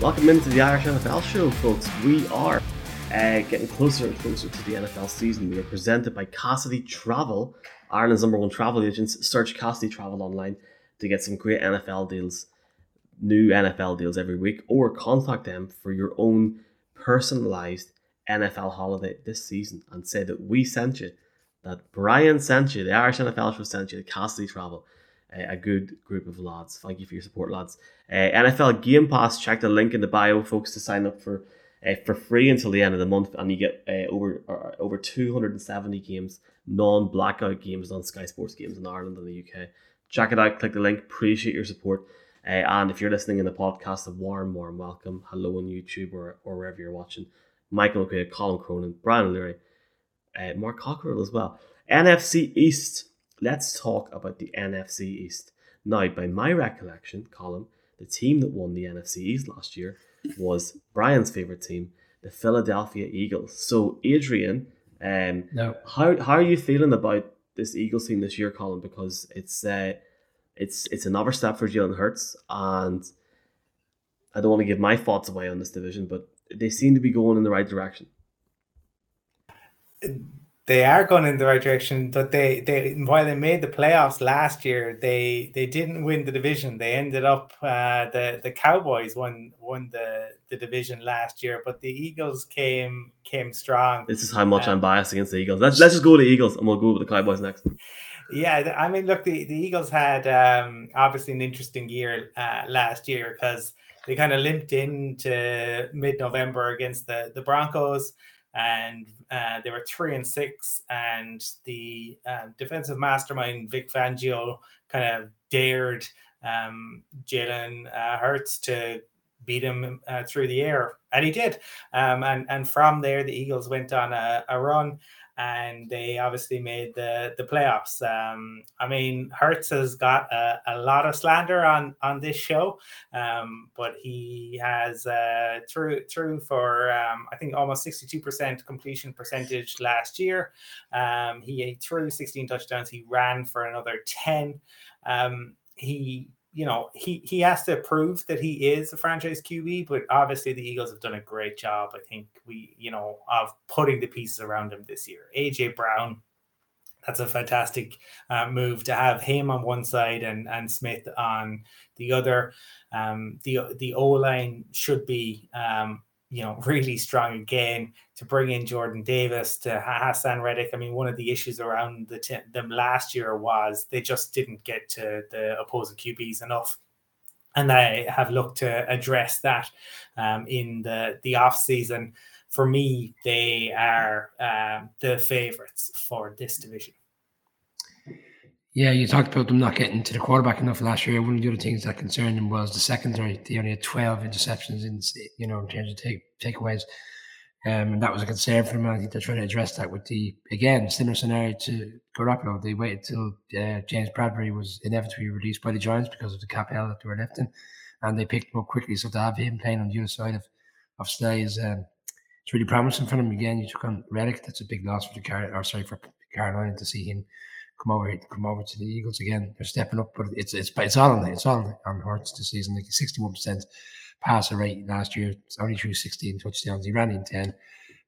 Welcome into the Irish NFL show, folks. We are uh, getting closer and closer to the NFL season. We are presented by Cassidy Travel, Ireland's number one travel agents. Search Cassidy Travel online to get some great NFL deals, new NFL deals every week, or contact them for your own personalized NFL holiday this season and say that we sent you, that Brian sent you, the Irish NFL show sent you, the Cassidy Travel a good group of lads. Thank you for your support, lads. Uh, NFL Game Pass. Check the link in the bio, folks, to sign up for uh, for free until the end of the month, and you get uh, over uh, over two hundred and seventy games, non blackout games on Sky Sports games in Ireland and the UK. Check it out. Click the link. Appreciate your support. Uh, and if you're listening in the podcast, a warm, warm welcome. Hello on YouTube or, or wherever you're watching. Michael McQuaid, Colin Cronin, Brian O'Leary, uh, Mark Cockerell as well. NFC East let's talk about the NFC East. Now, by my recollection, Colin, the team that won the NFC East last year was Brian's favorite team, the Philadelphia Eagles. So, Adrian, um, no. how how are you feeling about this Eagles team this year, Colin? Because it's uh, it's it's another step for Jalen Hurts, and I don't want to give my thoughts away on this division, but they seem to be going in the right direction they are going in the right direction. But they they while they made the playoffs last year, they they didn't win the division. They ended up uh, the the Cowboys won won the the division last year, but the Eagles came came strong. This is how much um, I'm biased against the Eagles. Let's let's just go to the Eagles and we'll go with the Cowboys next. Yeah, I mean, look, the, the Eagles had um, obviously an interesting year uh, last year because they kind of limped into mid November against the the Broncos and uh, they were three and six. And the uh, defensive mastermind Vic Fangio kind of dared um, Jalen uh, Hurts to beat him uh, through the air, and he did. Um, and and from there, the Eagles went on a, a run and they obviously made the the playoffs. Um, I mean, Hurts has got a, a, lot of slander on on this show, um, but he has uh, through for um, I think almost sixty two percent completion percentage last year. Um, he threw sixteen touchdowns. He ran for another ten. Um, he you know, he he has to prove that he is a franchise QB, but obviously the Eagles have done a great job. I think we, you know, of putting the pieces around him this year. AJ Brown, that's a fantastic uh, move to have him on one side and and Smith on the other. Um, the the O line should be um, you know, really strong again to bring in Jordan Davis to Haason Reddick. I mean, one of the issues around the t- them last year was they just didn't get to the opposing QBs enough. And they have looked to address that um, in the, the off season. For me, they are um, the favorites for this division. Yeah, you talked about them not getting to the quarterback enough last year. One of the other things that concerned them was the secondary. They only had 12 interceptions in, you know, in terms of take, takeaways. Um, and that was a concern for them. I think they're trying to address that with the, again, similar scenario to Garoppolo. They waited till uh, James Bradberry was inevitably released by the Giants because of the cap hell that they were left in. And they picked him up quickly. So to have him playing on the other side of, of Slay is um, it's really promising for them. Again, you took on Reddick. That's a big loss for the Car- or sorry, for Carolina to see him come over come over to the Eagles again. They're stepping up, but it's it's it's all on it's all on Hurts this season. Like sixty one percent passer rate last year. It's only through sixteen touchdowns. He ran in ten,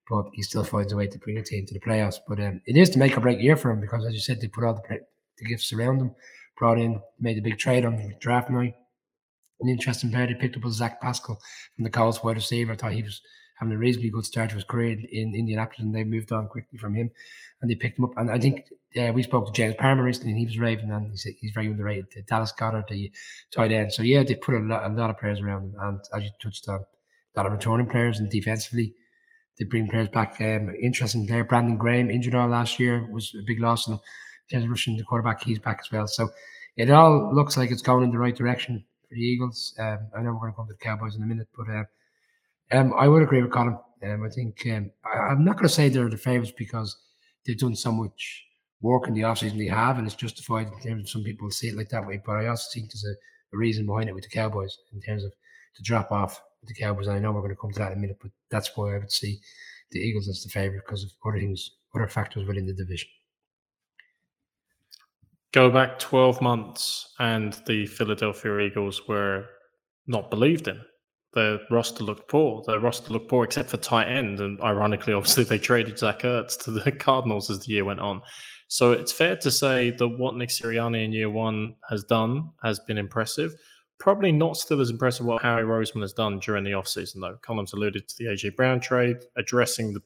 but he still finds a way to bring a team to the playoffs. But um, it is to make or break year for him because, as you said, they put all the the gifts around him. Brought in, made a big trade on draft night. An interesting player they picked up was Zach Pascal from the Colts wide receiver. I thought he was having a reasonably good start to his career in Indianapolis, and they moved on quickly from him, and they picked him up. And I think uh, we spoke to James Palmer recently, and he was raving, and he said he's very underrated. The Dallas Goedert, the tight end. So yeah, they put a lot, a lot of players around him, and as you touched on, a lot of returning players, and defensively, they bring players back. Um, interesting player, Brandon Graham injured all last year was a big loss, and James rushing the quarterback, he's back as well. So it all looks like it's going in the right direction for the Eagles. Um, I know we're going to come to the Cowboys in a minute, but. Uh, um, I would agree with Colin. Um, I think um, I, am not going to say they're the favourites because they've done so much work in the offseason they have, and it's justified in terms of some people see it like that way. But I also think there's a, a reason behind it with the Cowboys in terms of the drop off with the Cowboys. And I know we're going to come to that in a minute, but that's why I would see the Eagles as the favourite because of other things, other factors within the division. Go back 12 months, and the Philadelphia Eagles were not believed in their roster looked poor. Their roster looked poor except for tight end, and ironically, obviously, they traded Zach Ertz to the Cardinals as the year went on. So it's fair to say that what Nick Sirianni in year one has done has been impressive. Probably not still as impressive what Harry Roseman has done during the offseason, though. Collins alluded to the AJ Brown trade, addressing the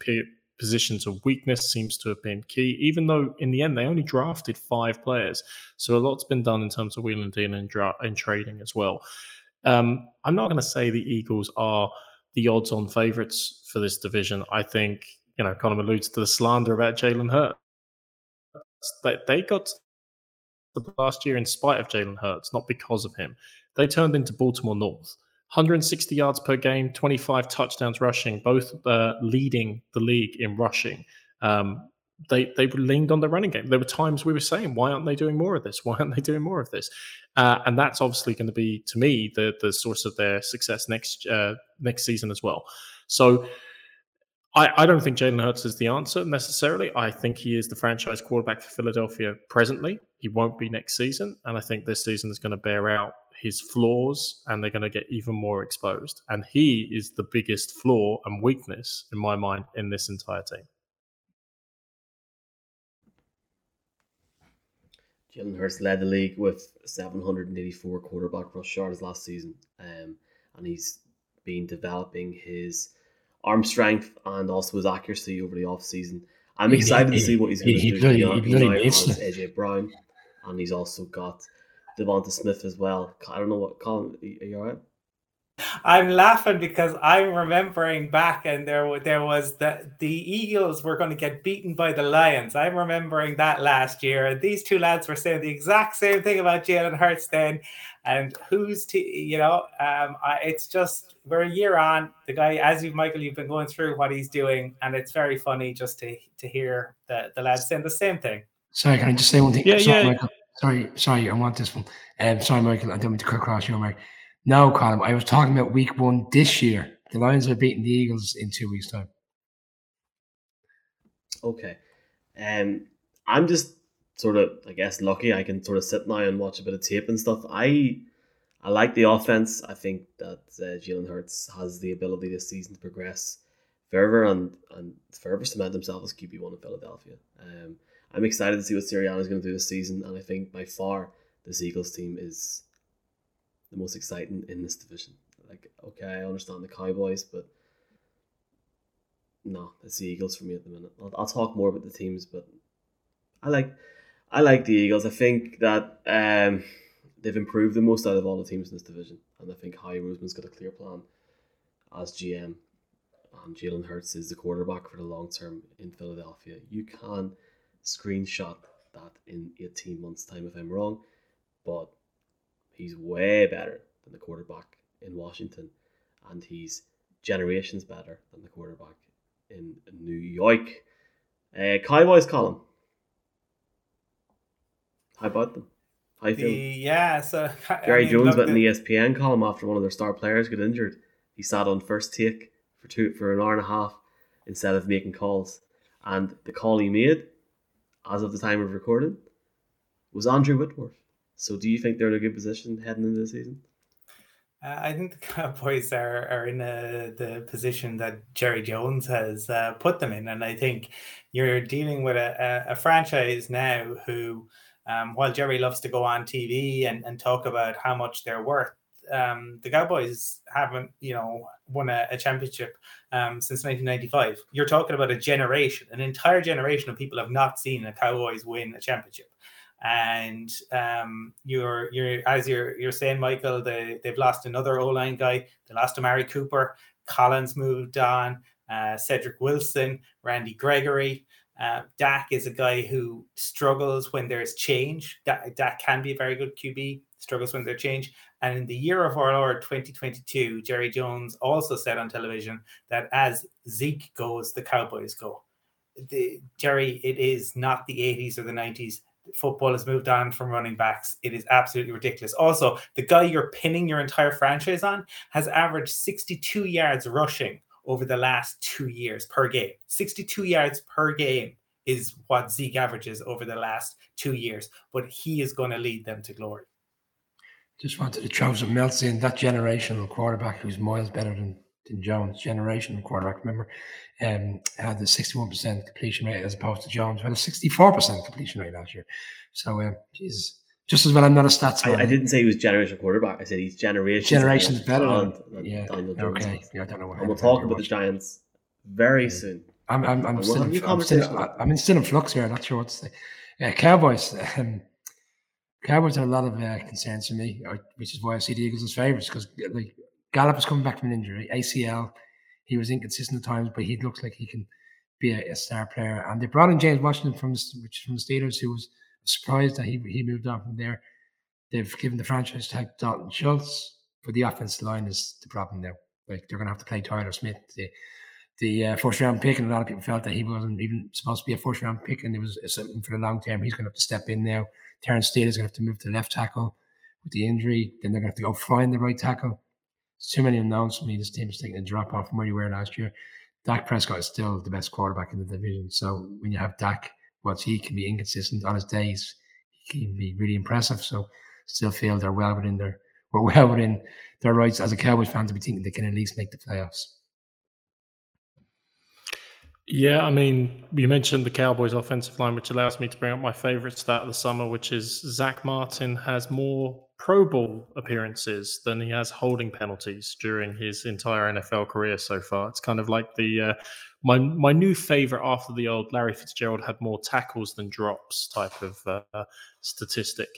positions of weakness seems to have been key, even though in the end they only drafted five players. So a lot's been done in terms of wheeling dealing and, dra- and trading as well. Um, I'm not going to say the Eagles are the odds on favourites for this division. I think, you know, Colin alludes to the slander about Jalen Hurts they, they got the last year in spite of Jalen Hurts, not because of him. They turned into Baltimore North. 160 yards per game, 25 touchdowns rushing, both uh, leading the league in rushing. Um, they they leaned on the running game. There were times we were saying, why aren't they doing more of this? Why aren't they doing more of this? Uh, and that's obviously going to be, to me, the the source of their success next uh, next season as well. So I, I don't think Jalen Hurts is the answer necessarily. I think he is the franchise quarterback for Philadelphia presently. He won't be next season. And I think this season is going to bear out his flaws and they're going to get even more exposed. And he is the biggest flaw and weakness, in my mind, in this entire team. Jalen Hurts led the league with 784 quarterback rush yards last season. Um, and he's been developing his arm strength and also his accuracy over the off season. I'm excited he, to see what he's going to do. Bloody, he, he, he has AJ Brown, and he's also got Devonta Smith as well. I don't know what Colin. Are you alright? I'm laughing because I'm remembering back, and there there was the the Eagles were going to get beaten by the Lions. I'm remembering that last year. These two lads were saying the exact same thing about Jalen Hurts then, and who's to you know, um, I, it's just we're a year on. The guy, as you Michael, you've been going through what he's doing, and it's very funny just to to hear the the lads saying the same thing. Sorry, can I just say one thing? Yeah, sorry, yeah. Michael. Sorry, sorry, I want this one. Um, sorry, Michael. I don't mean to cut across you, Mike. No, Colin, I was talking about week one this year. The Lions are beating the Eagles in two weeks' time. Okay. Um, I'm just sort of, I guess, lucky. I can sort of sit now and watch a bit of tape and stuff. I I like the offense. I think that uh, Jalen Hurts has the ability this season to progress further and, and further cement himself as QB1 in Philadelphia. Um, I'm excited to see what Sirianni is going to do this season, and I think by far this Eagles team is the most exciting in this division. Like, okay, I understand the Cowboys, but no, it's the Eagles for me at the minute. I'll, I'll talk more about the teams, but I like I like the Eagles. I think that um, they've improved the most out of all the teams in this division, and I think Howie Roseman's got a clear plan as GM, and Jalen Hurts is the quarterback for the long term in Philadelphia. You can screenshot that in eighteen months' time if I'm wrong, but He's way better than the quarterback in Washington, and he's generations better than the quarterback in New York. Uh, Cowboys, Colin. How about them? How you feeling? Yeah, so Jerry I mean, Jones went in the ESPN column after one of their star players got injured. He sat on first take for two for an hour and a half instead of making calls, and the call he made, as of the time of recording, was Andrew Whitworth. So do you think they're in a good position heading into the season? Uh, I think the Cowboys are, are in a, the position that Jerry Jones has uh, put them in. And I think you're dealing with a, a, a franchise now who, um, while Jerry loves to go on TV and, and talk about how much they're worth, um, the Cowboys haven't, you know, won a, a championship um, since 1995. You're talking about a generation, an entire generation of people have not seen a Cowboys win a championship and um, you're you're as you're you're saying, Michael, they they've lost another O line guy. They lost Amari Cooper. Collins moved on. Uh, Cedric Wilson, Randy Gregory. Uh, Dak is a guy who struggles when there's change. Dak, can be a very good QB, struggles when there's change. And in the year of our Lord 2022, Jerry Jones also said on television that as Zeke goes, the Cowboys go. The, Jerry, it is not the 80s or the 90s football has moved on from running backs. It is absolutely ridiculous. Also, the guy you're pinning your entire franchise on has averaged 62 yards rushing over the last two years per game. 62 yards per game is what Zeke averages over the last two years, but he is going to lead them to glory. Just wanted to throw some melts in that generational quarterback who's miles better than, Jones. Generational quarterback, remember, um, had the 61% completion rate as opposed to Jones, who had a 64% completion rate last year. So, uh, Jesus, just as well, I'm not a stats I, I didn't say he was generation quarterback. I said he's generation. Generations better. than yeah. Daniel Jones Okay. Yeah, I don't know what. And we'll talk about the. Giants very Yeah. soon. I'm I'm I'm still, in, I'm still. I'm in- still in flux here. I'm not sure what to say. Uh, Cowboys. Um, Cowboys are a lot of uh, concerns for me, uh, which is why I see the Eagles as favourites because like Gallup is coming back from an injury, ACL. He was inconsistent at times, but he looks like he can be a, a star player. And they brought in James Washington from the, which from the Steelers, who was surprised that he he moved on from there. They've given the franchise tag to Dalton Schultz, but the offensive line is the problem now. Like they're going to have to play Tyler Smith, the the uh, first round pick, and a lot of people felt that he wasn't even supposed to be a first round pick, and it was something for the long term. He's going to have to step in now. Terrence Steele is going to have to move to left tackle with the injury. Then they're going to have to go find the right tackle. Too many unknowns for me. This team is taking a drop off from where you were last year. Dak Prescott is still the best quarterback in the division. So when you have Dak, what he can be inconsistent on his days, he can be really impressive. So still feel they're well within their we're well within their rights as a Cowboys fan to be thinking they can at least make the playoffs. Yeah, I mean, you mentioned the Cowboys' offensive line, which allows me to bring up my favorite stat of the summer, which is Zach Martin has more Pro Bowl appearances than he has holding penalties during his entire NFL career so far. It's kind of like the uh, my my new favorite after the old Larry Fitzgerald had more tackles than drops type of uh, statistic.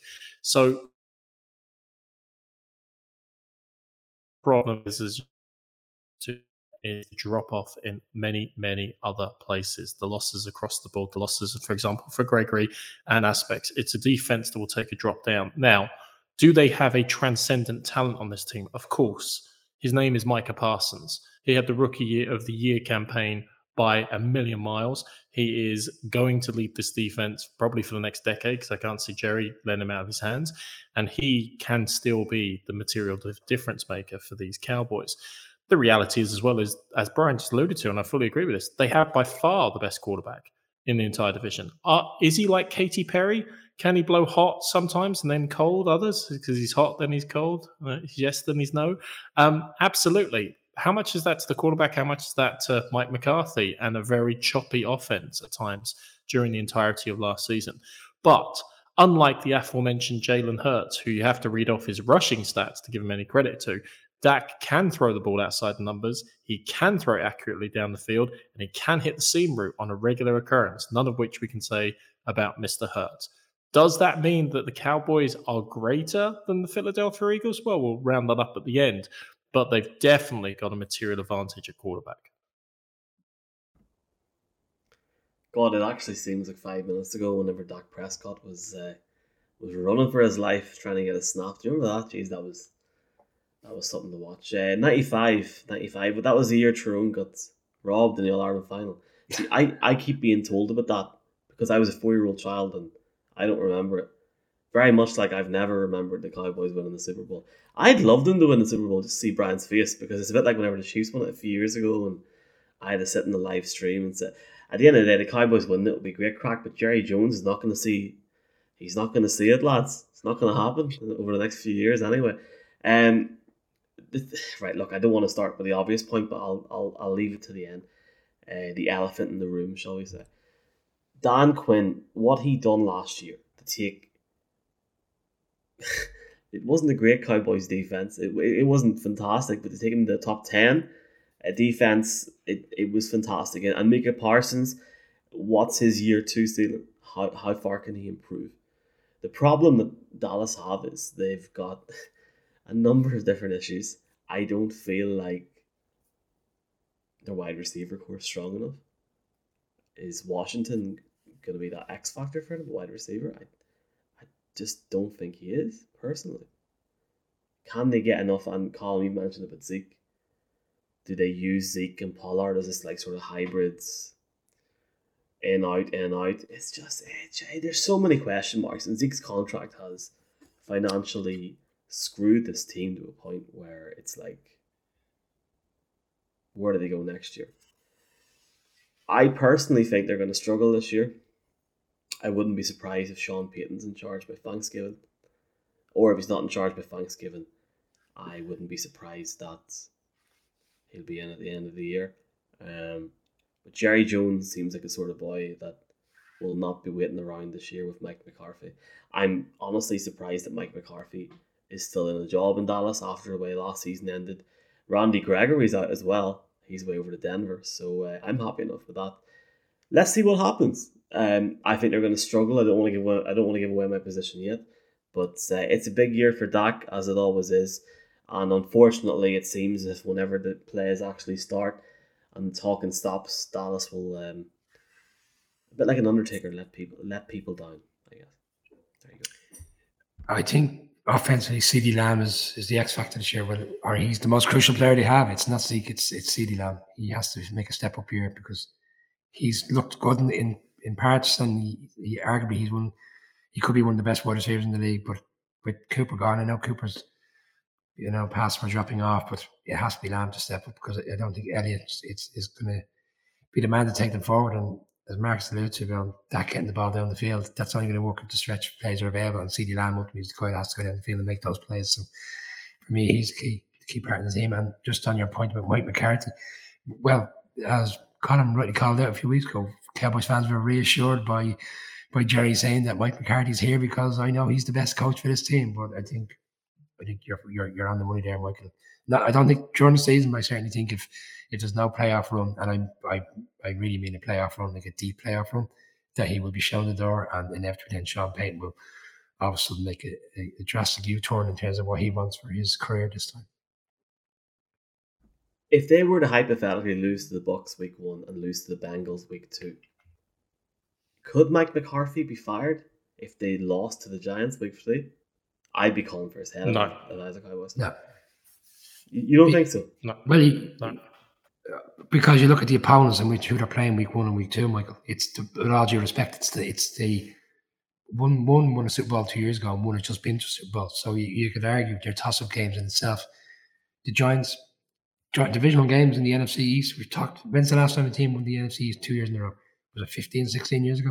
So problem is is to is drop off in many, many other places. The losses across the board, the losses, for example, for Gregory and aspects. It's a defense that will take a drop down. Now, do they have a transcendent talent on this team? Of course. His name is Micah Parsons. He had the rookie year of the year campaign by a million miles. He is going to lead this defense probably for the next decade because I can't see Jerry letting him out of his hands. And he can still be the material difference maker for these Cowboys the reality is as well as as Brian just alluded to, and I fully agree with this, they have by far the best quarterback in the entire division. Uh, is he like Katy Perry? Can he blow hot sometimes and then cold others? Because he's hot, then he's cold. Uh, yes, then he's no. Um, absolutely. How much is that to the quarterback? How much is that to Mike McCarthy and a very choppy offense at times during the entirety of last season? But unlike the aforementioned Jalen Hurts, who you have to read off his rushing stats to give him any credit to, Dak can throw the ball outside the numbers. He can throw it accurately down the field, and he can hit the seam route on a regular occurrence, none of which we can say about Mr. Hurts. Does that mean that the Cowboys are greater than the Philadelphia Eagles? Well, we'll round that up at the end, but they've definitely got a material advantage at quarterback. God, it actually seems like five minutes ago whenever Dak Prescott was uh, was running for his life trying to get a snap. Do you remember that? Jeez, that was that was something to watch. Uh, 95, 95, but that was the year Tyrone got robbed in the All Ireland final. See, I, I keep being told about that because I was a four year old child and I don't remember it. Very much like I've never remembered the Cowboys winning the Super Bowl. I'd love them to win the Super Bowl to see Brian's face because it's a bit like whenever the Chiefs won it a few years ago and I had to sit in the live stream and say, at the end of the day, the Cowboys win, it'll be great crack, but Jerry Jones is not going to see, he's not going to see it, lads. It's not going to happen over the next few years anyway. Um, right, look, I don't want to start with the obvious point, but I'll I'll, I'll leave it to the end. Uh, the elephant in the room, shall we say? Dan Quinn, what he done last year to take. it wasn't a great Cowboys defense. It, it wasn't fantastic, but to take him to the top ten, uh, defense, it, it was fantastic. And, and Micah Parsons, what's his year two ceiling? How how far can he improve? The problem that Dallas have is they've got a number of different issues. I don't feel like their wide receiver core strong enough. Is Washington going to be that X factor for them, wide receiver? I, I just don't think he is, personally. Can they get enough? And Colin, you mentioned about Zeke. Do they use Zeke and Pollard as this like sort of hybrids? In out, in out. It's just eh, it's, there's so many question marks, and Zeke's contract has financially screwed this team to a point where it's like, where do they go next year? I personally think they're going to struggle this year. I wouldn't be surprised if Sean Payton's in charge by Thanksgiving. or if he's not in charge by Thanksgiving, I wouldn't be surprised that he'll be in at the end of the year. Um, but Jerry Jones seems like a sort of boy that will not be waiting around this year with Mike McCarthy. I'm honestly surprised that Mike McCarthy is still in a job in Dallas after the way last season ended. Randy Gregory's out as well. He's way over to Denver, so uh, I'm happy enough with that. Let's see what happens. Um, I think they're going to struggle. I don't want to give away, I don't want to give away my position yet, but uh, it's a big year for Dak as it always is, and unfortunately, it seems if whenever the plays actually start and talking stops, Dallas will um, a bit like an Undertaker let people let people down. I guess. There you go. I think offensively, CeeDee Lamb is, is the X factor this year, well, or he's the most crucial player they have. It's not Zeke, it's it's CeeDee Lamb. He has to make a step up here because he's looked good in in, in parts, and he, he, arguably he's one. He could be one of the best wide receivers in the league, but with Cooper gone, I know Cooper's you know pass for dropping off, but it has to be Lamb to step up because I don't think Elliott it's is going to be the man to take them forward. And as Marcus alluded to, about that getting the ball down the field, that's only going to work if the stretch plays are available. And CeeDee Lamb ultimately is the guy has to go down the field and make those plays. So for me, he's the key, the key part of the team. And just on your point about Mike McCarthy, well, as Colin rightly called out a few weeks ago, Cowboys fans were reassured by by Jerry saying that Mike McCarthy's here because I know he's the best coach for this team. But I think I think you're you're, you're on the money there, Michael. Not, I don't think during the season, but I certainly think if if there's no playoff run, and I I, I really mean a playoff run, like a deep playoff run, that he will be shown the door, and inevitably then Sean Payton will obviously make a, a, a drastic U-turn in terms of what he wants for his career this time. If they were to hypothetically lose to the Bucks week one and lose to the Bengals week two, could Mike McCarthy be fired if they lost to the Giants week three? I'd be calling for his head. No. If Isaac I was. No. You don't think so? No. Well, he, No. because you look at the opponents and which who they're playing week one and week two, Michael. It's the, with all due respect, it's the it's the one one won a Super Bowl two years ago and one has just been to Super Bowl. So you, you could argue they're toss up games in itself. The Giants joint divisional games in the NFC East. We've talked when's the last time a team won the NFC East two years in a row? Was it 15, 16 years ago?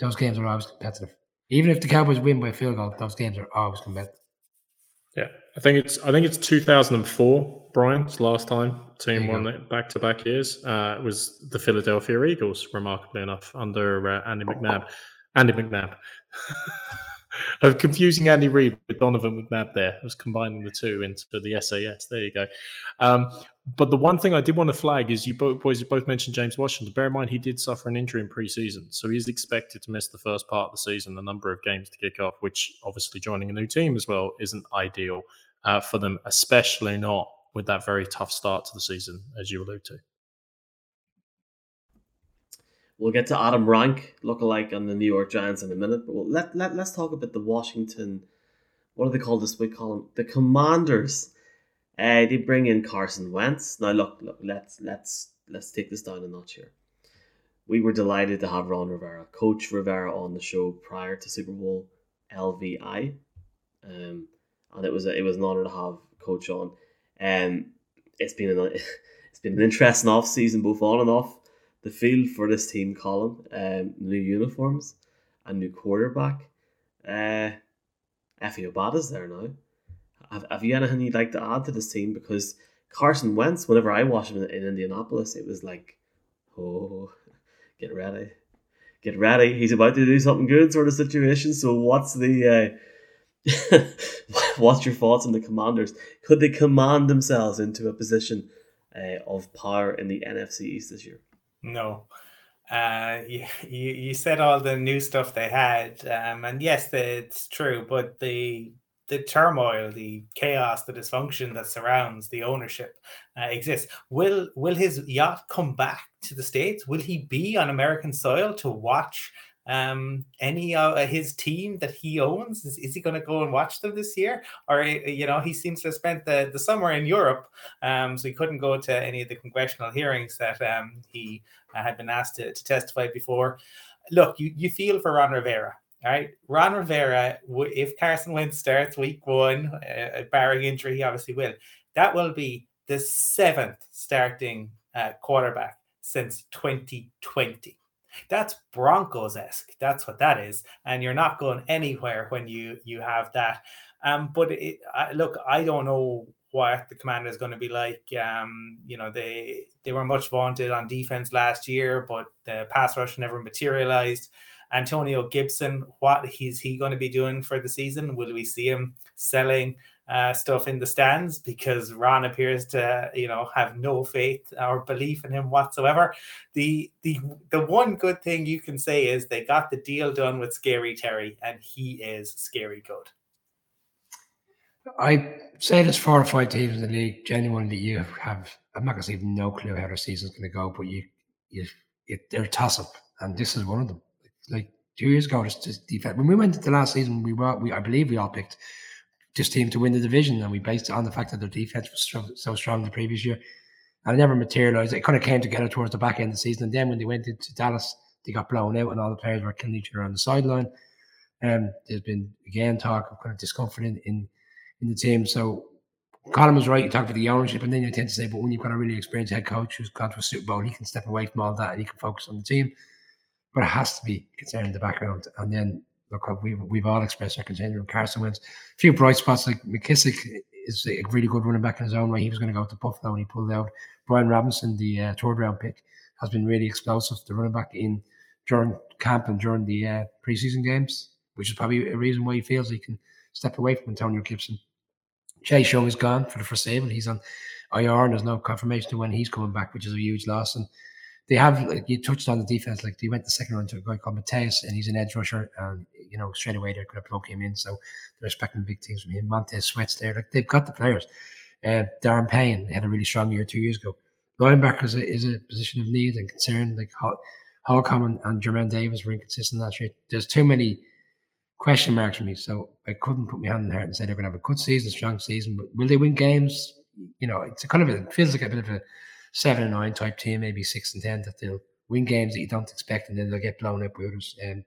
Those games are always competitive. Even if the Cowboys win by a field goal, those games are always competitive. Yeah, I think it's I think it's 2004. Brian's last time team won back to back years uh, was the Philadelphia Eagles. Remarkably enough, under uh, Andy McNabb. Andy McNabb. I'm confusing Andy Reid with Donovan McNabb there. I was combining the two into the SAS. There you go. Um, but the one thing I did want to flag is you both boys you both mentioned James Washington. Bear in mind he did suffer an injury in preseason, so he's expected to miss the first part of the season, the number of games to kick off, which obviously joining a new team as well isn't ideal uh, for them, especially not with that very tough start to the season, as you allude to. We'll get to Adam Rank, lookalike on the New York Giants in a minute, but we'll, let, let, let's talk about the Washington, what do they call this We call them The Commanders. Uh, they bring in Carson Wentz. Now look, look, let's let's let's take this down a notch here. We were delighted to have Ron Rivera, Coach Rivera, on the show prior to Super Bowl LVI, um, and it was a, it was an honor to have Coach on. Um, it's been an it's been an interesting off season, both on and off the field for this team, Colin. Um, new uniforms, a new quarterback. Uh, Efe Obada's there now. Have, have you anything you'd like to add to this team? Because Carson Wentz, whenever I watched him in, in Indianapolis, it was like, oh, get ready, get ready. He's about to do something good, sort of situation. So, what's the uh, what's your thoughts on the Commanders? Could they command themselves into a position uh, of power in the NFC East this year? No. Uh, you, you you said all the new stuff they had, um, and yes, it's true. But the the turmoil, the chaos, the dysfunction that surrounds the ownership uh, exists. Will will his yacht come back to the states? Will he be on American soil to watch um, any of uh, his team that he owns? Is, is he going to go and watch them this year? Or, uh, you know, he seems to have spent the, the summer in Europe, um, so he couldn't go to any of the congressional hearings that um, he uh, had been asked to, to testify before. Look, you, you feel for Ron Rivera. All right, Ron Rivera. If Carson Wentz starts week one, uh, barring injury, he obviously will. That will be the seventh starting uh, quarterback since 2020. That's Broncos esque. That's what that is, and you're not going anywhere when you you have that. Um, but it, I, look, I don't know what the commander is going to be like. Um, you know, they they were much vaunted on defense last year, but the pass rush never materialized. Antonio Gibson, what is he going to be doing for the season? Will we see him selling uh, stuff in the stands? Because Ron appears to, you know, have no faith or belief in him whatsoever. The the the one good thing you can say is they got the deal done with Scary Terry, and he is scary good. I say there's four or five teams in the league genuinely you have. I'm not going to say no clue how their season's going to go, but you, you, it, they're a toss up, and this is one of them. Like two years ago, this defense. When we went to the last season, we were, we I believe we all picked this team to win the division, and we based it on the fact that their defense was so, so strong the previous year, and it never materialized. It kind of came together towards the back end of the season, and then when they went into Dallas, they got blown out, and all the players were killing each other on the sideline. Um, there's been again talk of kind of discomfort in, in in the team. So Colin was right. You talk about the ownership, and then you tend to say, but when you've got a really experienced head coach who's gone to a Super Bowl, he can step away from all that and he can focus on the team. But it has to be concerned in the background. And then look, we've we've all expressed our concern when Carson Wentz. A few bright spots like McKissic is a really good running back in his own way. He was going to go to Buffalo and he pulled out. Brian Robinson, the uh, third round pick, has been really explosive. The running back in during camp and during the uh, preseason games, which is probably a reason why he feels he can step away from Antonio Gibson. Chase Young is gone for the foreseeable. He's on IR, and there's no confirmation of when he's coming back, which is a huge loss. And they have, like you touched on the defense, like they went the second round to a guy called Mateus, and he's an edge rusher, and you know straight away they're going to plug him in. So they're expecting big things from him. Montez Sweat's there, like they've got the players. Uh, Daron Payne had a really strong year two years ago. Linebacker is a, is a position of need and concern. Like Holcomb and, and Jermaine Davis were inconsistent last year. There's too many question marks for me. So I couldn't put my hand in the heart and say they're going to have a good season, strong season. But will they win games? You know, it's a kind of a, it feels like a bit of a seven and nine type team, maybe six and ten that they'll win games that you don't expect, and then they'll get blown up by others. And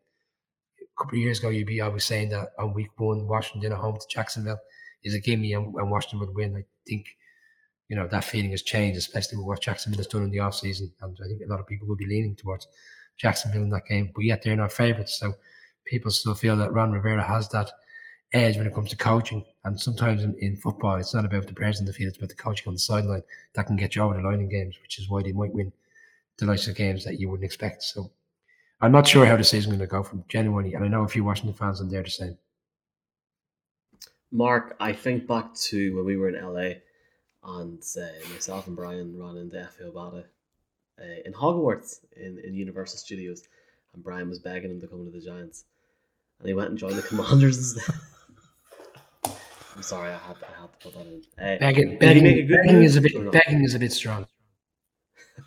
a couple of years ago, you'd be always saying that on week one, Washington at home to Jacksonville is a gimme, and, and Washington would win. I think you know that feeling has changed, especially with what Jacksonville has done in the off season, and I think a lot of people will be leaning towards Jacksonville in that game. But yet they're not favourites, so people still feel that Ron Rivera has that edge when it comes to coaching. And sometimes in, in football, it's not about the players in the field, it's about the coaching on the sideline that can get you over the line in games, which is why they might win the likes of games that you wouldn't expect. So I'm not sure how the season's going to go from genuinely, and I know a few Washington fans and they're the same. Mark, I think back to when we were in LA and uh, myself and Brian ran into Efe Obada uh, in Hogwarts in, in Universal Studios, and Brian was begging him to come to the Giants and he went and joined the Commanders instead. I'm sorry, I had, I had to put that in. Uh, begging, begging, begging is a bit begging is a bit strong.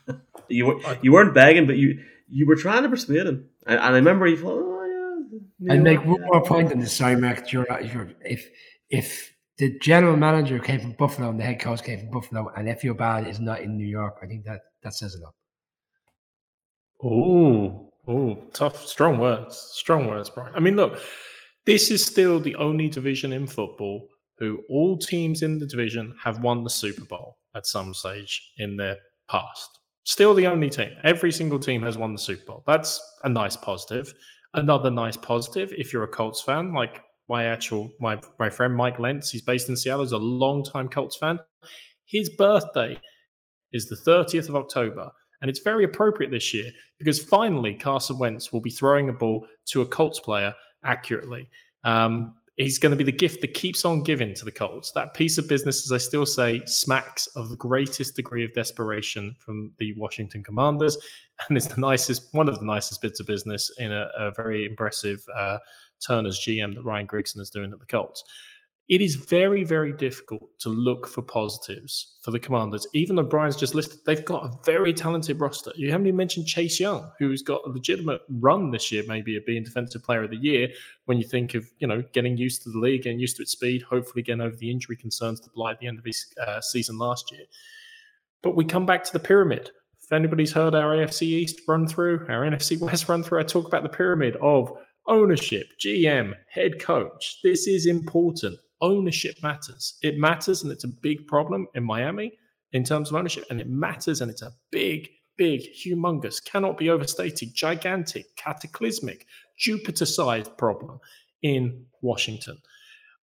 you were you weren't begging, but you you were trying to persuade him, and, and I remember he thought, oh yeah. I'd make one more point on this. Sorry, Mark. You're, you're, if if the general manager came from Buffalo and the head coach came from Buffalo, and Efe Obada is not in New York, I think that that says it all. Oh, Oh, tough, strong words. Strong words, Brian. I mean, look, this is still the only division in football who all teams in the division have won the Super Bowl at some stage in their past. Still the only team. Every single team has won the Super Bowl. That's a nice positive. Another nice positive, if you're a Colts fan, like my actual my my friend Mike Lentz, he's based in Seattle, is a long-time Colts fan. His birthday is the 30th of October. And it's very appropriate this year because finally Carson Wentz will be throwing a ball to a Colts player accurately. Um, he's going to be the gift that keeps on giving to the Colts. That piece of business, as I still say, smacks of the greatest degree of desperation from the Washington Commanders, and it's the nicest, one of the nicest bits of business in a, a very impressive uh, turn as GM that Ryan Grigson is doing at the Colts it is very, very difficult to look for positives for the Commanders. Even though Brian's just listed, they've got a very talented roster. You haven't even mentioned Chase Young, who's got a legitimate run this year, maybe of being Defensive Player of the Year. When you think of you know getting used to the league, getting used to its speed, hopefully getting over the injury concerns that blight the end of his uh, season last year. But we come back to the pyramid. If anybody's heard our AFC East run through, our NFC West run through, I talk about the pyramid of ownership, GM, head coach. This is important ownership matters. It matters, and it's a big problem in Miami in terms of ownership, and it matters, and it's a big, big, humongous, cannot be overstated, gigantic, cataclysmic, Jupiter sized problem in Washington.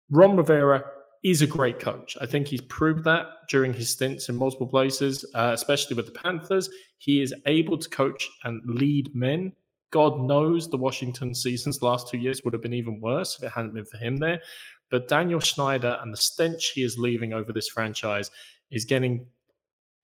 Ron Rivera is a great coach. I think he's proved that during his stints in multiple places, uh, especially with the Panthers. He is able to coach and lead men. God knows the Washington seasons, last two years, would have been even worse if it hadn't been for him there. But Daniel Snyder and the stench he is leaving over this franchise is getting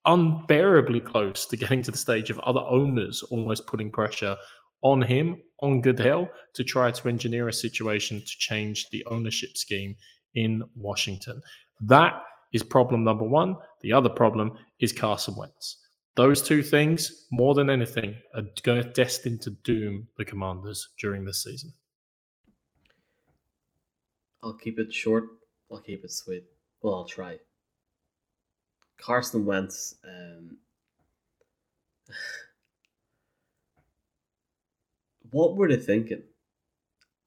unbearably close to getting to the stage of other owners almost putting pressure on him, on Goodell, to try to engineer a situation to change the ownership scheme in Washington. That is problem number one. The other problem is Carson Wentz. Those two things, more than anything, are destined to doom the Commanders during this season. I'll keep it short. I'll keep it sweet. Well, I'll try. Carson Wentz. Um, what were they thinking?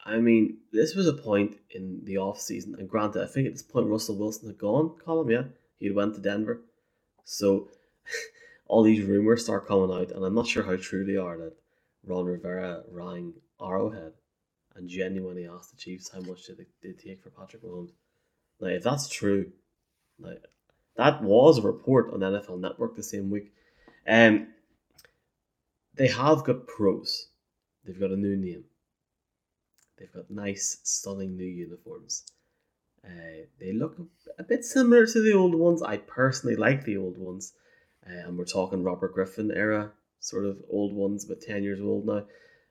I mean, this was a point in the off season, and granted, I think at this point Russell Wilson had gone. Colin, yeah, he went to Denver, so all these rumors start coming out, and I'm not sure how true they are that Ron Rivera rang Arrowhead and genuinely asked the Chiefs how much did they, they take for Patrick Mahomes. Now, if that's true, like that was a report on NFL Network the same week. Um, they have got pros. They've got a new name. They've got nice, stunning new uniforms. Uh, they look a bit similar to the old ones. I personally like the old ones. Uh, and we're talking Robert Griffin era sort of old ones, but 10 years old now.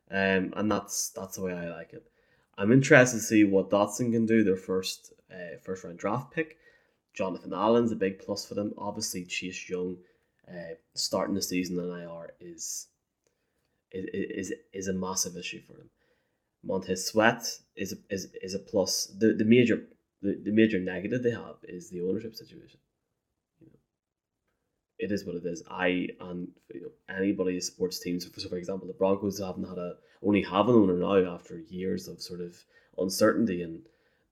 Um, and that's that's the way I like it. I'm interested to see what Dotson can do, their first uh, first round draft pick. Jonathan Allen's a big plus for them. Obviously, Chase Young uh, starting the season in IR is is is a massive issue for them. Montez Sweat is a, is is a plus. The the major the, the major negative they have is the ownership situation. It is what it is. I and you know, anybody sports teams, so for example, the Broncos haven't had a only have an owner now after years of sort of uncertainty, and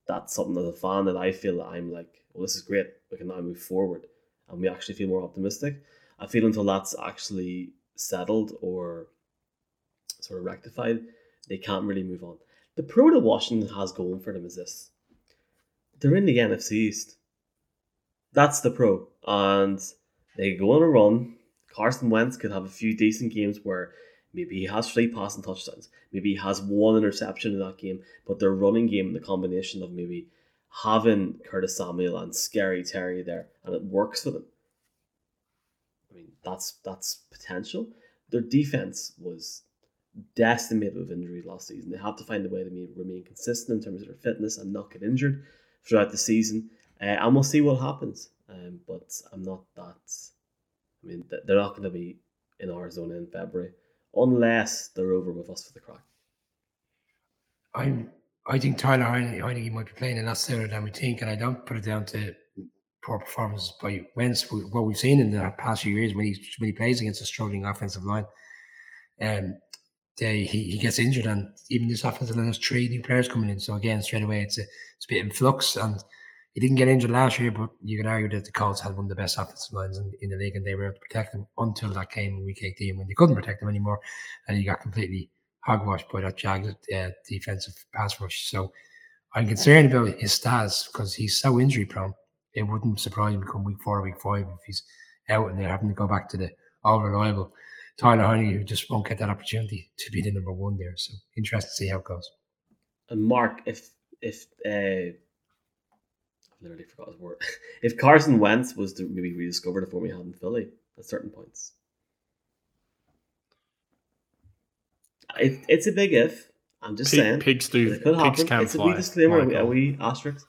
that's something as a fan that I feel that I'm like, well, this is great. We can now move forward, and we actually feel more optimistic. I feel until that's actually settled or sort of rectified, they can't really move on. The pro that Washington has going for them is this: they're in the NFC East. That's the pro, and they go on a run. Carson Wentz could have a few decent games where maybe he has three passing touchdowns, maybe he has one interception in that game, but their running game, the combination of maybe having Curtis Samuel and Scary Terry there, and it works for them. I mean, that's that's potential. Their defense was decimated with injuries last season. They have to find a way to remain consistent in terms of their fitness and not get injured throughout the season. Uh, and we'll see what happens. Um, but I'm not that. I mean, they're not going to be in Arizona in February unless they're over with us for the crack. I'm. I think Taylor Heinicke might be playing a lot sooner than we think, and I don't put it down to poor performances by Wentz. What we've seen in the past few years when he when he plays against a struggling offensive line, um, they, he, he gets injured, and even this offensive line has three new players coming in. So again, straight away, it's a it's a bit in flux, and he didn't get injured last year, but you can argue that the Colts had one of the best offensive lines in, in the league, and they were able to protect him until that came in Week 18 when they couldn't protect him anymore, and he got completely hogwashed by that Jags uh, defensive pass rush. So I'm concerned about his stats because he's so injury prone. It wouldn't surprise me come week four, week five if he's out and they're having to go back to the all reliable Taylor Heinicke, who just won't get that opportunity to be the number one there. So interesting to see how it goes. And Mark, if if uh, literally forgot his word, if Carson Wentz was to maybe rediscover the form he had in Philly at certain points, it, it's a big if. I'm just Pig, saying. Pigs do. It could pigs happen. it's a wee disclaimer. Michael. Are we asterisk?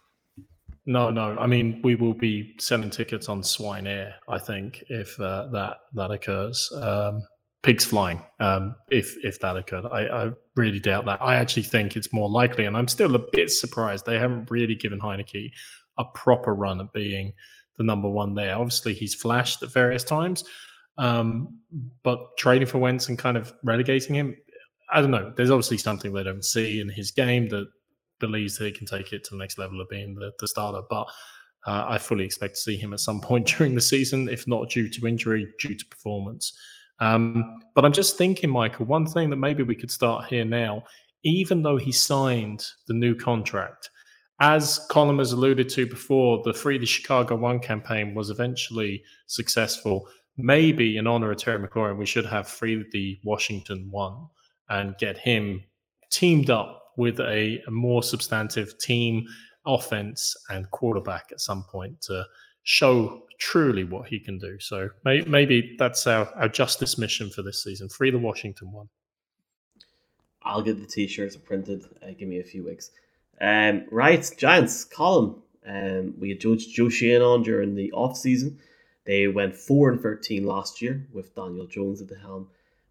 No, no. I mean, we will be selling tickets on Swine Air. I think if uh, that that occurs, um, pigs flying. Um, if if that occurred, I, I really doubt that. I actually think it's more likely, and I'm still a bit surprised they haven't really given Heinicke a proper run at being the number one there. Obviously, he's flashed at various times, um, but trading for Wentz and kind of relegating him, I don't know. There's obviously something they don't see in his game that believes that he can take it to the next level of being the, the starter. But uh, I fully expect to see him at some point during the season, if not due to injury, due to performance. Um, but I'm just thinking, Michael, one thing that maybe we could start here now, even though he signed the new contract, as Colin has alluded to before, the Free the Chicago One campaign was eventually successful. Maybe in honor of Terry McLaurin, we should have Free the Washington One and get him teamed up with a, a more substantive team, offense, and quarterback at some point to show truly what he can do. So may, maybe that's our, our justice mission for this season. Free the Washington One. I'll get the t-shirts printed. Uh, give me a few weeks. Um, right, Giants, Colin. Um, we had Joe, Joe Schoen on during the off season. They went four and thirteen last year with Daniel Jones at the helm.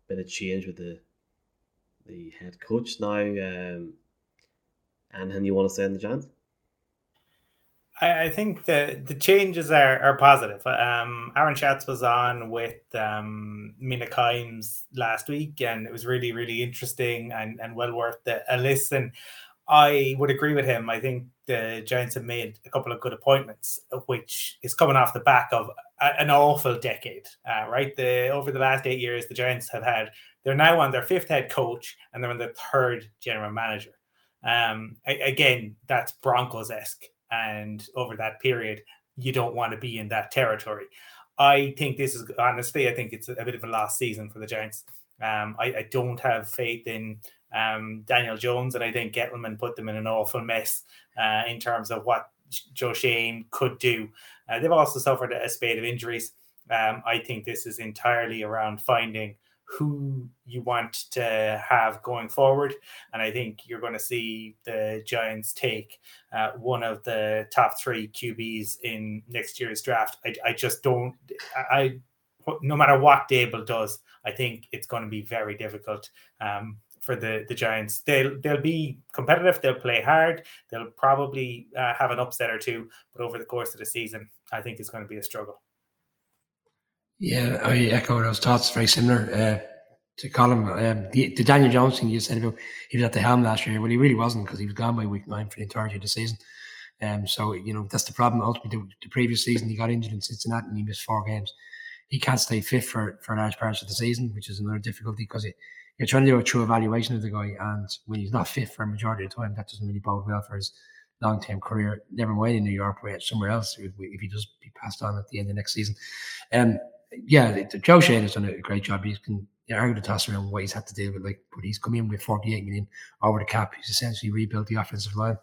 Bit of change with the the head coach now. Um, anything you want to say on the Giants? I, I think the the changes are, are positive. Um, Aaron Schatz was on with um, Mina Kimes last week, and it was really really interesting and, and well worth a listen. I would agree with him. I think the Giants have made a couple of good appointments, which is coming off the back of a, an awful decade. Uh, right, the over the last eight years, the Giants have had. They're now on their fifth head coach, and they're on their third general manager. Um, again, that's Broncos esque and over that period, you don't want to be in that territory. I think this is honestly, I think it's a bit of a lost season for the Giants. Um, I, I, don't have faith in um, Daniel Jones, and I think Gettleman put them in an awful mess uh, in terms of what Joe Schoen could do. Uh, they've also suffered a spate of injuries. Um, I think this is entirely around finding who you want to have going forward. And I think you're going to see the Giants take uh, one of the top three QBs in next year's draft. I, I just don't, I, no matter what Daboll does, I think it's going to be very difficult. Um, for the, the Giants, they'll they'll be competitive. They'll play hard. They'll probably uh, have an upset or two, but over the course of the season, I think it's going to be a struggle. Yeah, I echo those thoughts. Very similar uh, to Colin. Um, the, the, Daniel Jones thing you said about he was at the helm last year. Well, he really wasn't because he was gone by week nine for the entirety of the season. Um, so you know that's the problem. Ultimately, the, the, previous season he got injured in Cincinnati and he missed four games. He can't stay fit for for large parts of the season, which is another difficulty because you're trying to do a true evaluation of the guy, and when he's not fit for a majority of the time, that doesn't really bode well for his long term career. Never mind in New York, or somewhere else if, if he does be passed on at the end of next season. Um, yeah, Joe Schoen has done a great job. He's can you know, argue the toss around what he's had to deal with, like, but he's come in with 48 million over the cap. He's essentially rebuilt the offensive line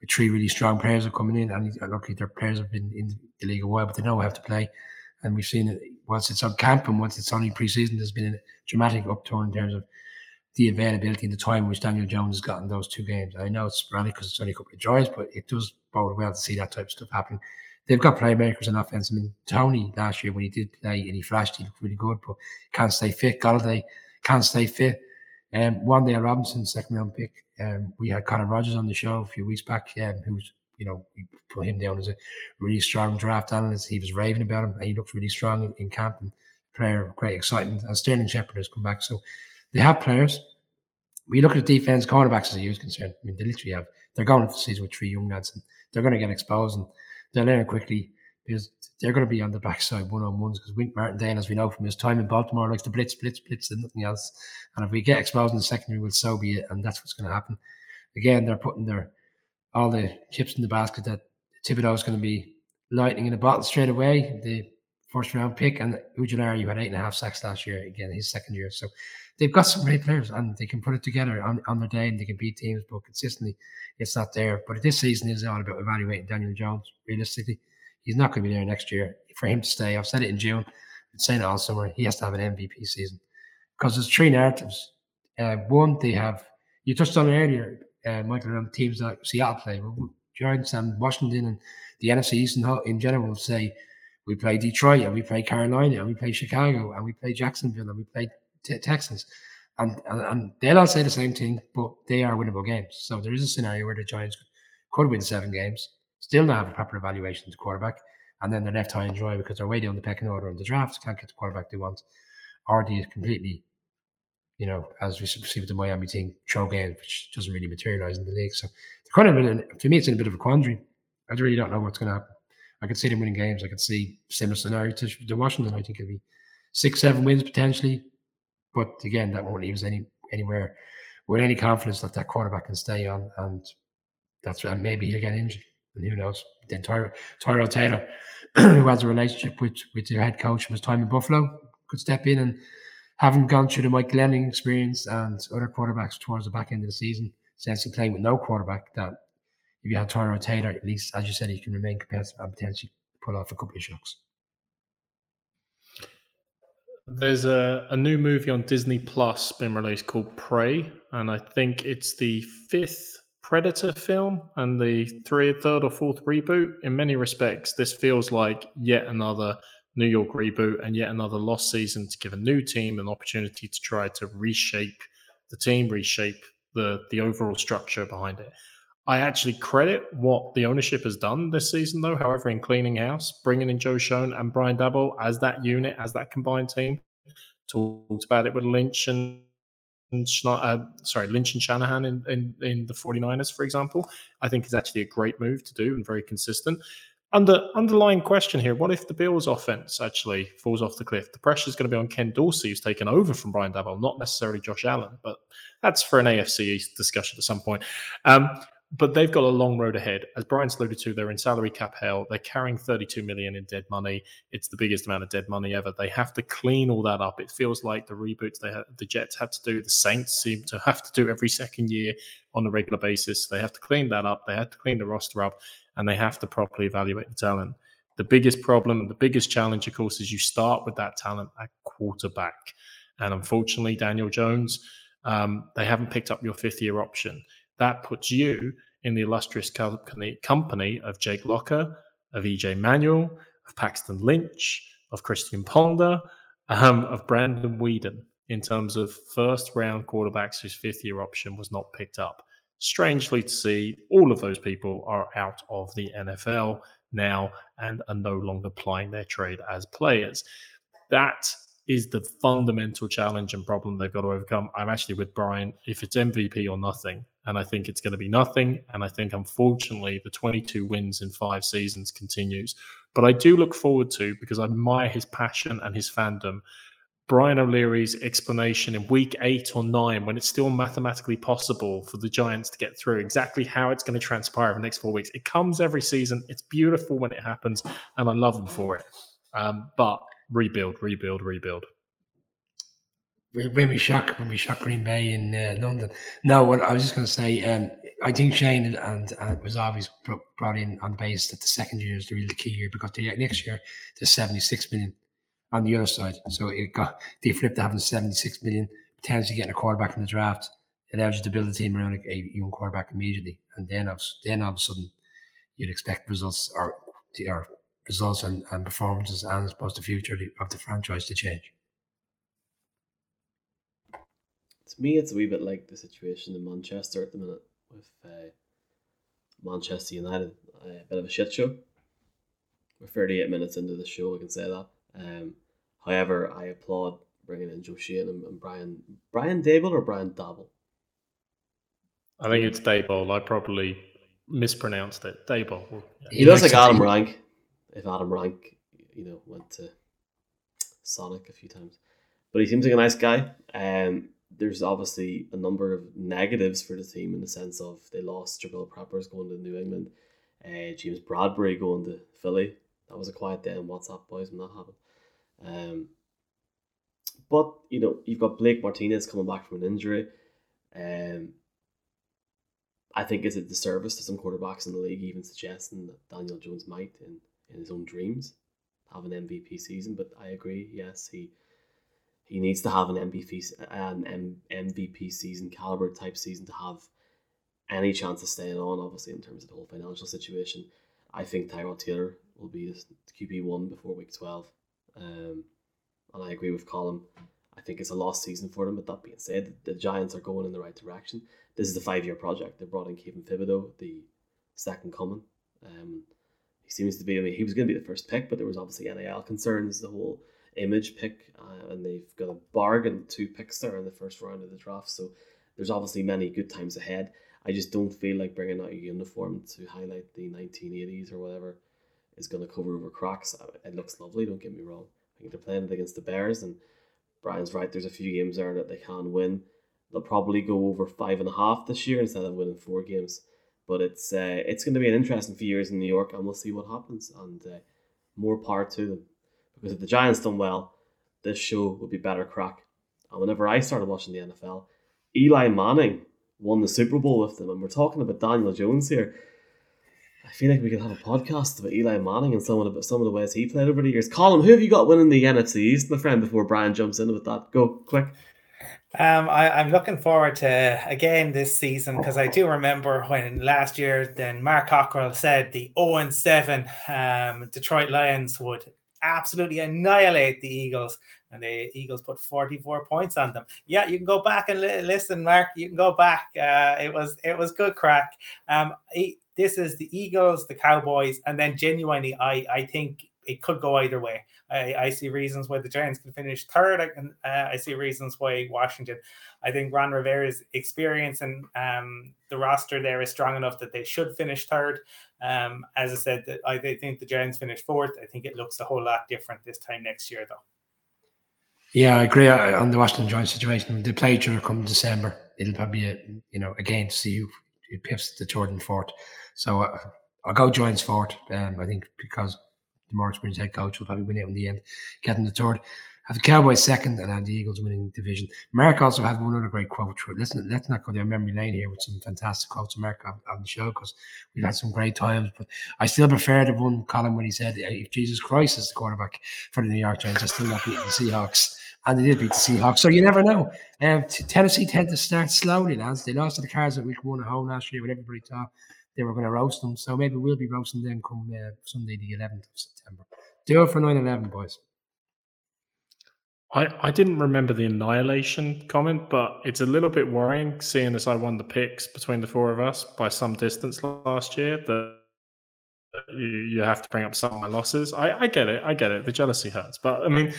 with three really strong players are coming in, and luckily their players have been in the league a while, but they know how to play. And we've seen it once it's on camp and once it's only preseason. There's been a dramatic upturn in terms of the availability and the time which Daniel Jones has gotten those two games. I know it's sporadic because it's only a couple of drives, but it does bode well to see that type of stuff happening they've got playmakers in offense. I mean, Toney last year when he did play and he flashed, he looked really good, but can't stay fit. Golladay can't stay fit. Um, Wan'Dale Robinson, second round pick. Um, we had Connor Rogers on the show a few weeks back, um, who's you know we put him down as a really strong draft analyst. He was raving about him, he looked really strong in, camp and player of great excitement. And Sterling Shepard has come back, so they have players. We look at the defense, cornerbacks as a use concern. I mean, they literally have. They're going into the season with three young lads, and they're going to get exposed. And they'll learn quickly because they're going to be on the backside one on ones because Wink Martindale, as we know from his time in Baltimore, likes to blitz, blitz, blitz, and nothing else. And if we get exposed in the secondary, will so be it. And that's what's going to happen. Again, they're putting their all the chips in the basket that Thibodeaux is going to be lightning in a bottle straight away. The first round pick and Ojulari, you had eight and a half sacks last year, again, his second year. So they've got some great players and they can put it together on, on their day and they can beat teams, but consistently it's not there. But this season is all about evaluating Daniel Jones. Realistically, he's not going to be there next year. For him to stay, I've said it in June, I've saying it all summer, he has to have an MVP season because there's three narratives. Uh, one, they have, you touched on it earlier, uh, Michael, around teams like Seattle play. Giants and Washington and the NFC East in, general say, we play Detroit and we play Carolina and we play Chicago and we play Jacksonville and we play t-. And, and, and they'll all say the same thing, but they are winnable games. So there is a scenario where the Giants could, could win seven games, still not have a proper evaluation of the quarterback, and then they're left high and dry because they're way down the pecking order in the draft, can't get the quarterback they want, or they completely, you know, as we see with the Miami team, throw games, which doesn't really materialize in the league. So they're kind of, in a, to me, it's in a bit of a quandary. I really don't know what's going to happen. I could see them winning games. I could see similar scenario to the Washington. I think it'll be six, seven wins potentially, but again, that won't leave us any anywhere with any confidence that that quarterback can stay on. And That's right. Maybe he'll get injured, and who knows? Then Tyrod, Tyrod Taylor, who has a relationship with with their head coach from his time in Buffalo, could step in and having gone through the Mike Glennon experience and other quarterbacks towards the back end of the season, essentially playing with no quarterback, that if you have Tyrod Taylor, at least as you said, he can remain competitive and potentially pull off a couple of shocks. There's a, a new movie on Disney Plus been released called Prey, and I think it's the fifth Predator film and the three, third or fourth reboot. In many respects, this feels like yet another New York reboot and yet another lost season to give a new team an opportunity to try to reshape the team, reshape the the overall structure behind it. I actually credit what the ownership has done this season, though. However, in cleaning house, bringing in Joe Schoen and Brian Daboll as that unit, as that combined team, talked about it with Lynch and uh, sorry, Lynch and Shanahan in, in, in the 49ers, for example, I think is actually a great move to do and very consistent. Under underlying question here: What if the Bills' offense actually falls off the cliff? The pressure is going to be on Ken Dorsey, who's taken over from Brian Daboll, not necessarily Josh Allen. But that's for an AFC discussion at some point. Um, but they've got a long road ahead. As Brian's alluded to, they're in salary cap hell. They're carrying 32 million in dead money. It's the biggest amount of dead money ever. They have to clean all that up. It feels like the reboots they had, the Jets had to do, the Saints seem to have to do every second year on a regular basis. They have to clean that up. They have to clean the roster up, and they have to properly evaluate the talent. The biggest problem and the biggest challenge, of course, is you start with that talent at quarterback. And unfortunately, Daniel Jones, um, they haven't picked up your fifth year option that puts you in the illustrious company, of Jake Locker, of EJ Manuel, of Paxton Lynch, of Christian Ponder, um, of Brandon Weeden in terms of first round quarterbacks whose fifth year option was not picked up. Strangely to see, all of those people are out of the NFL now and are no longer plying their trade as players. That is the fundamental challenge and problem they've got to overcome. I'm actually with Brian. If it's MVP or nothing, and I think it's going to be nothing. And I think, unfortunately, the 22 wins in five seasons continues. But I do look forward to, because I admire his passion and his fandom, Brian O'Leary's explanation in week eight or nine, when it's still mathematically possible for the Giants to get through, exactly how it's going to transpire over the next four weeks. It comes every season. It's beautiful when it happens, and I love them for it. Um, but rebuild, rebuild, rebuild when we shock when we shock Green Bay in uh, London. No, what I was just going to say, um, I think Schoen and, and, and was always brought in on the basis that the second year is the real key year because the next year there's 76 million on the other side. So it got they flipped to having 76 million, potentially getting a quarterback in the draft. It allows you to build a team around a, a young quarterback immediately, and then of then all of a sudden you'd expect results or, or results and, and performances and I suppose the future of the franchise to change. To me, it's a wee bit like the situation in Manchester at the minute with uh, Manchester United. A bit of a shit show. We're 38 minutes into the show, I can say that. Um, however, I applaud bringing in Joe Schoen and, and Brian Brian Daboll or Brian Dabble. I think it's Daboll. I probably mispronounced it. Yeah. He, he looks like Adam Rank. If Adam Rank, you know, went to Sonic a few times, but he seems like a nice guy. Um, there's obviously a number of negatives for the team in the sense of they lost Jabril Peppers going to New England, uh, James Bradberry going to Philly. That was a quiet day on WhatsApp, boys, when that happened. Um, but you know you've got Blake Martinez coming back from an injury. Um, I think it's a disservice to some quarterbacks in the league, even suggesting that Daniel Jones might, in, in his own dreams, have an MVP season. But I agree, yes, he he needs to have an MVP an MVP season caliber type season to have any chance of staying on. Obviously, in terms of the whole financial situation, I think Tyrod Taylor will be QB one before week twelve. Um, and I agree with Colin. I think it's a lost season for them. But that being said, the Giants are going in the right direction. This is a five year project. They brought in Kevin Thibodeaux, the second coming. Um, he seems to be. I mean, he was going to be the first pick, but there was obviously NIL concerns. The whole image pick, uh, and they've got a bargain two picks there in the first round of the draft. So there's obviously many good times ahead. I just don't feel like bringing out a uniform to highlight the 1980s or whatever is going to cover over cracks. Uh, it looks lovely, don't get me wrong. I think they're playing it against the Bears, and Brian's right. There's a few games there that they can win. They'll probably go over five and a half this year instead of winning four games. But it's uh, it's going to be an interesting few years in New York, and we'll see what happens. And uh, more power to them, because if the Giants done well, this show would be better crack. And whenever I started watching the NFL, Eli Manning won the Super Bowl with them, and we're talking about Daniel Jones here. I feel like we could have a podcast about Eli Manning and some of the some of the ways he played over the years. Colin, who have you got winning the NFC East, my friend? Before Brian jumps in with that, go quick. Um, I, am looking forward to again this season because I do remember when last year, then Mark Cockrell said the 0 and 7 um, Detroit Lions would absolutely annihilate the Eagles, and the Eagles put 44 points on them. Yeah, you can go back and li- listen, Mark. You can go back. Uh, it was it was good crack. Um, this is the Eagles, the Cowboys, and then genuinely, I I think it could go either way. I, I see reasons why the Giants can finish third. I uh, I see reasons why Washington. I think Ron Rivera's experience and um, the roster there is strong enough that they should finish third. Um, as I said, I think the Giants finish fourth. I think it looks a whole lot different this time next year, though. Yeah, I agree on the Washington Giants situation. They play each come December. It'll probably be a, you know again to see who, who pips the Jordan Fort. So uh, I'll go Giants Fort. Um, I think because the more experienced head coach will probably win it in the end, getting the third. Have the Cowboys second and have the Eagles winning division. Mark also had one other great quote. Listen, let's not go down memory lane here with some fantastic quotes of Mark on, on the show because we've had some great times. But I still prefer the one column when he said, if Jesus Christ is the quarterback for the New York Giants, I still not beating the Seahawks. And they did beat the Seahawks. So you never know. Um, Tennessee tend to start slowly, lads. They lost to the Cards at week one at home last year, but everybody thought they were going to roast them. So maybe we'll be roasting them come uh, Sunday, the 11th of September. Do it for 9 11, boys. I, I didn't remember the annihilation comment, but it's a little bit worrying seeing as I won the picks between the four of us by some distance last year that you, you have to bring up some of my losses. I, I get it. I get it. The jealousy hurts. But I mean,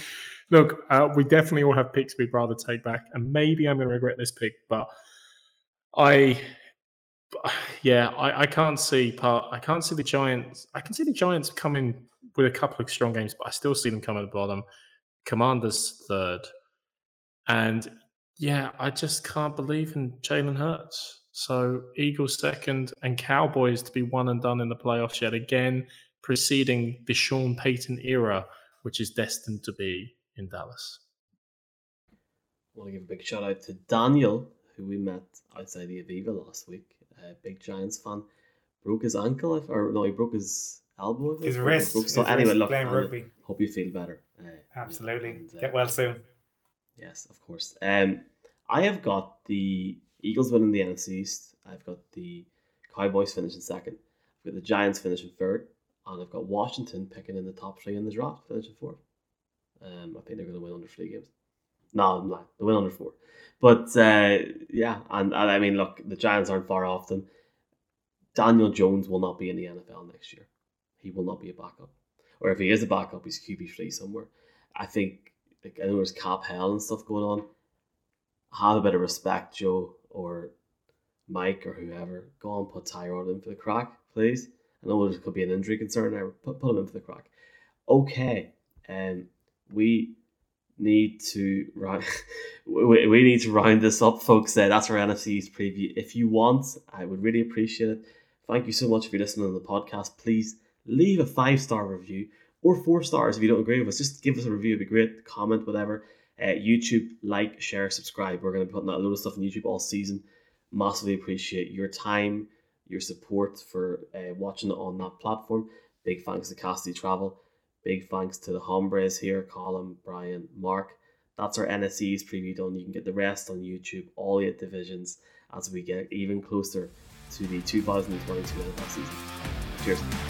look, uh, we definitely all have picks we'd rather take back. And maybe I'm going to regret this pick, but I, yeah, I, I can't see part. I can't see the Giants. I can see the Giants coming with a couple of strong games, but I still see them coming at the bottom. Commanders third. And yeah, I just can't believe in Jalen Hurts. So Eagles second and Cowboys to be one and done in the playoffs yet again, preceding the Sean Payton era, which is destined to be in Dallas. I want to give a big shout out to Daniel, who we met outside the Aviva last week. A big Giants fan. Broke his ankle, or no, he broke his elbow. His wrist. Broke. So his anyway, wrist look, playing rugby. hope you feel better. Uh, Absolutely. and, uh, Get well soon. Yes, of course. Um, I have got the Eagles winning the NFC East. I've got the Cowboys finishing second. I've got the Giants finishing third, and I've got Washington picking in the top three in the draft, finishing fourth. Um, I think they're going to win under three games. No, I'm lying. They win under four. But uh, yeah, and, and I mean, look, the Giants aren't far off them. Daniel Jones will not be in the NFL next year. He will not be a backup, or if he is a backup, he's QB three somewhere. I think like I know there's cap hell and stuff going on. Have a bit of respect, Joe or Mike or whoever. Go on, put Tyrod in for the crack, please. I know there could be an injury concern there. Put put him in for the crack. Okay, and um, we need to round we, we need to round this up, folks. Uh, that's our NFC's preview. If you want, I would really appreciate it. Thank you so much for listening to the podcast. Please leave a five star review or four stars if you don't agree with us. Just give us a review, it'd be great. Comment, whatever. Uh, YouTube, like, share, subscribe. We're going to be putting out a load of stuff on YouTube all season. Massively appreciate your time, your support for uh, watching on that platform. Big thanks to Cassidy Travel. Big thanks to the Hombres here, Colin, Brian, Mark. That's our NFC's preview done. You can get the rest on YouTube, all eight divisions, as we get even closer to the 2022 NFL season. Cheers.